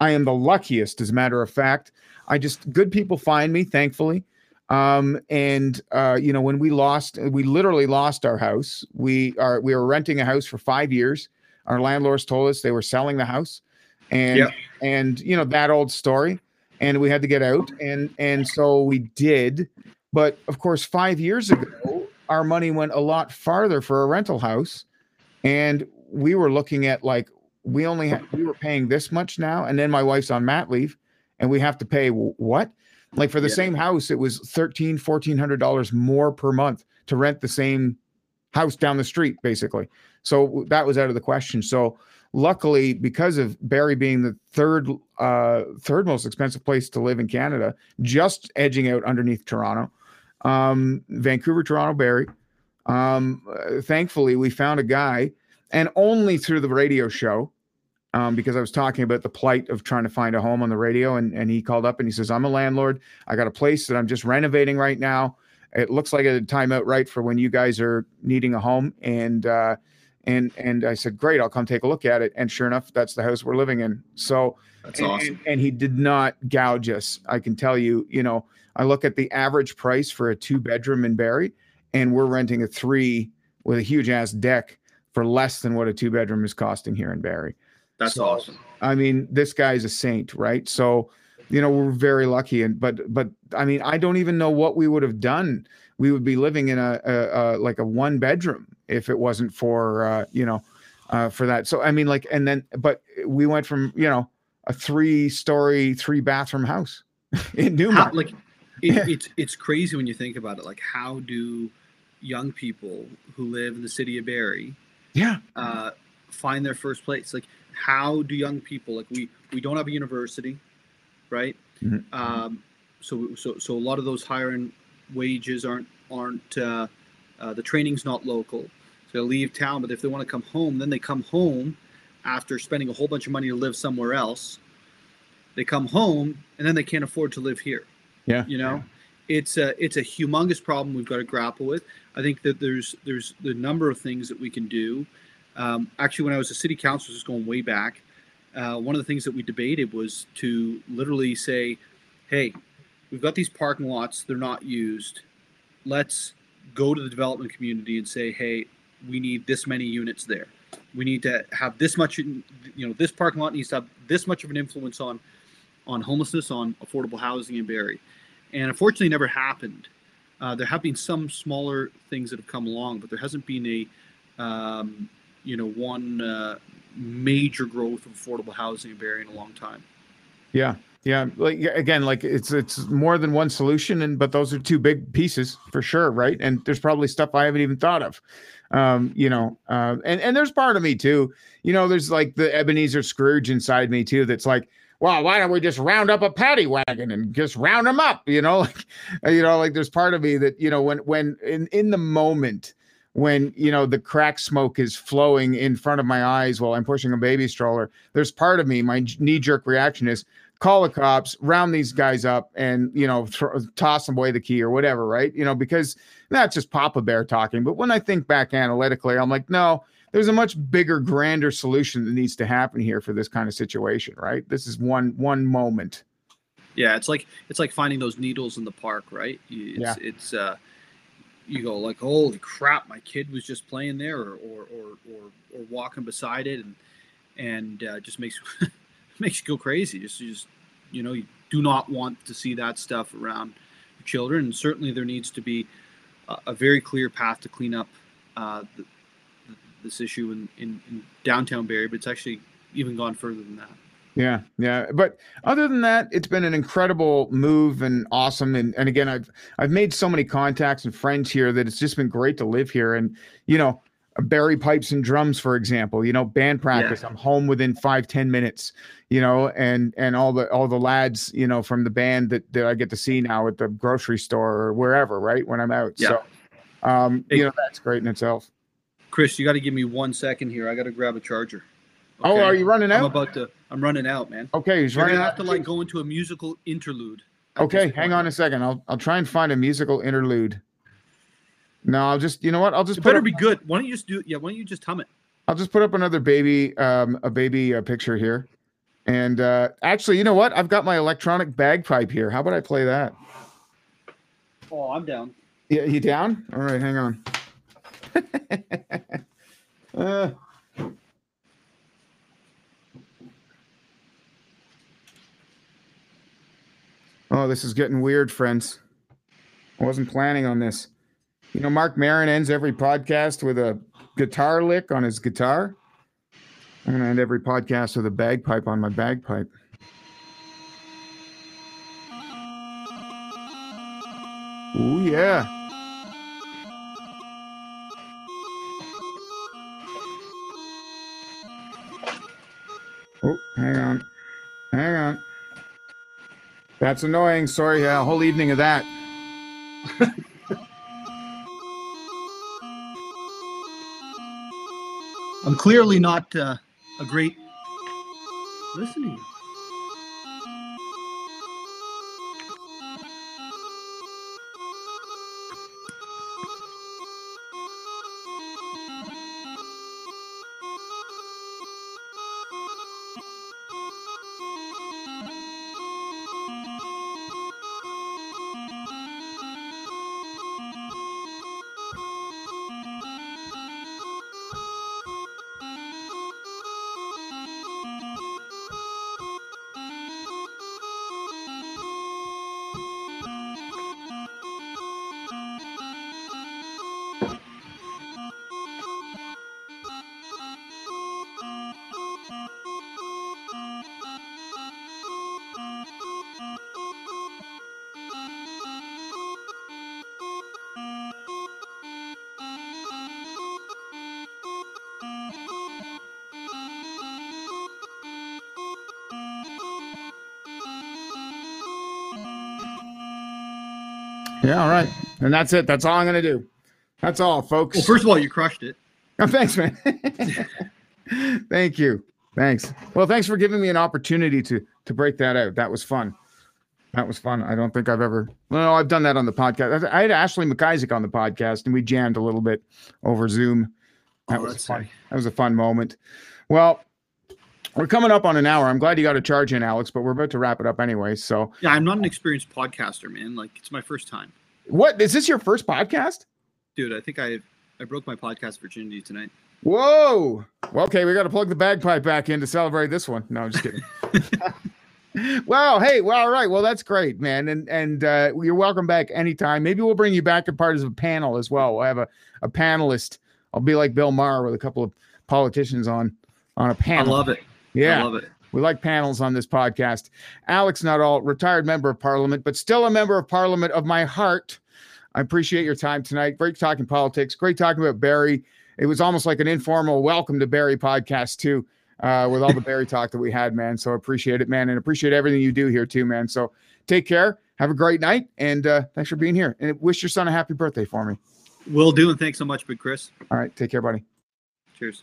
I am the luckiest, as a matter of fact. I just good people find me, thankfully. Um, and uh, you know, when we lost, we literally lost our house. We are we were renting a house for five years. Our landlords told us they were selling the house, and Yep. and you know that old story. And we had to get out, and and so we did. But of course, five years ago, our money went a lot farther for a rental house, and we were looking at like we only ha- we were paying this much now, and then my wife's on mat leave, and we have to pay what? Like for the Yeah. same house, it was thirteen, fourteen hundred dollars more per month to rent the same house down the street, basically. So that was out of the question. So luckily, because of Barrie being the third uh, third most expensive place to live in Canada, just edging out underneath Toronto, um, Vancouver, Toronto, Barrie. Um, uh, thankfully, we found a guy, and only through the radio show, um, because I was talking about the plight of trying to find a home on the radio, and and he called up and he says, "I'm a landlord. I got a place that I'm just renovating right now. It looks like a timeout right for when you guys are needing a home, and uh, And and I said, great, I'll come take a look at it. And sure enough, that's the house we're living in. So That's and, awesome. and, and he did not gouge us. I can tell you, you know, I look at the average price for a two bedroom in Barrie, and we're renting a three with a huge ass deck for less than what a two bedroom is costing here in Barrie. That's so- awesome. I mean, this guy's a saint, right? So, you know, we're very lucky. And but but I mean, I don't even know what we would have done. We would be living in a, a, a like a one bedroom if it wasn't for uh, you know uh, for that. So I mean, like, and then but we went from you know a three story, three bathroom house (laughs) in How, Newmarket. like it, Yeah. it's it's crazy when you think about it. Like how do young people who live in the city of Barrie yeah, uh, find their first place? Like how do young people like we we don't have a university, right? Mhm. Um, so so so a lot of those higher end wages aren't aren't uh, uh, the training's not local. So they leave town, but if they want to come home, then they come home after spending a whole bunch of money to live somewhere else. They come home and then they can't afford to live here yeah, you know it's a it's a humongous problem we've got to grapple with i think that there's there's the number of things that we can do um, actually when i was a city councilor just going way back uh, one of the things that we debated was to literally say hey we've got these parking lots they're not used. Let's go to the development community and say hey we need this many units there. We need to have this much you know this parking lot needs to have this much of an influence on on homelessness on affordable housing in Barrie and unfortunately never happened. Uh, there have been some smaller things that have come along, but there hasn't been a, um, you know, one uh, major growth of affordable housing in Barrie in a long time. yeah, yeah. Like again, like it's it's more than one solution, and but those are two big pieces for sure, right? And there's probably stuff I haven't even thought of. Um, you know, uh, and and there's part of me too. You know, there's like the Ebenezer Scrooge inside me too. That's like, well, why don't we just round up a paddy wagon and just round them up? You know, (laughs) like, you know, like there's part of me that you know when when in in the moment when you know the crack smoke is flowing in front of my eyes while I'm pushing a baby stroller, there's part of me, my knee jerk reaction is call the cops, round these guys up, and you know thro- toss them away the key or whatever, right? You know, because that's just Papa Bear talking. But when I think back analytically, I'm like, no, there's a much bigger, grander solution that needs to happen here for this kind of situation, right? This is one one moment. Yeah, it's like it's like finding those needles in the park, right? It's, Yeah. it's uh, you go like, holy crap, my kid was just playing there, or or or or, or walking beside it, and and uh, just makes (laughs) makes you go crazy. Just you just you know, you do not want to see that stuff around your children, and certainly there needs to be a, a very clear path to clean up uh, the, this issue in, in, in downtown Barrie, but it's actually even gone further than that. Yeah, yeah. But other than that, it's been an incredible move and awesome. And and again, I've I've made so many contacts and friends here that it's just been great to live here. And you know, Barrie pipes and drums, for example. You know, band practice. I'm home within five ten minutes. You know, and and all the all the lads, you know, from the band that that I get to see now at the grocery store or wherever, right when I'm out. Yeah. So, um, Hey. you know, that's great in itself. Chris, you got to give me one second here. I got to grab a charger. Oh, Okay? are you running out? I'm about to. I'm running out, man. okay, he's You're running gonna out. have to like go into a musical interlude. Okay, hang on a second. I'll I'll try and find a musical interlude. No, I'll just you know what? I'll just It put better up, be good. Why don't you just do? Yeah, why don't you just hum it? I'll just put up another baby um a baby uh, picture here. And uh actually, you know what? I've got my electronic bagpipe here. How about I play that? Oh, I'm down. Yeah, you down? All right, hang on. (laughs) uh, oh, this is getting weird, friends. I wasn't planning on this. You know, Marc Maron ends every podcast with a guitar lick on his guitar. I'm going to end every podcast with a bagpipe on my bagpipe. Oh, yeah. Oh, hang on. Hang on. That's annoying. Sorry, a whole evening of that. I'm clearly not uh, a great listening. Yeah, all right. And that's it. That's all I'm going to do. That's all, folks. Well, first of all, you crushed it. (laughs) Oh, thanks, man. (laughs) Thank you. Thanks. Well, thanks for giving me an opportunity to to break that out. That was fun. That was fun. I don't think I've ever. Well, I've done that on the podcast. I had Ashley McIsaac on the podcast, and we jammed a little bit over Zoom. That Oh, was fun. nice. That was a fun moment. Well, we're coming up on an hour. I'm glad you got a charge in, Alex, but we're about to wrap it up anyway. So, Yeah, I'm not an experienced podcaster, man. Like it's my first time, what is this your first podcast? dude. I think I I broke my podcast virginity tonight. Whoa. Well, okay, we got to plug the bagpipe back in to celebrate this one. No, I'm just kidding. (laughs) well, hey, well, all right. Well, that's great, man. And and uh, you're welcome back anytime. Maybe we'll bring you back as part of a panel as well. We'll have a, a panelist. I'll be like Bill Maher with a couple of politicians on on a panel. I love it. Yeah. I love it. We like panels on this podcast. Alex Nuttall, retired member of parliament, but still a member of parliament of my heart. I appreciate your time tonight. Great talking politics. Great talking about Barrie. It was almost like an informal welcome to Barrie podcast, too, uh, with all the Barrie talk that we had, man. So appreciate it, man. And appreciate everything you do here, too, man. So take care. Have a great night. And uh, thanks for being here. And wish your son a happy birthday for me. Will do, and thanks so much, Big Chris. All right. Take care, buddy. Cheers.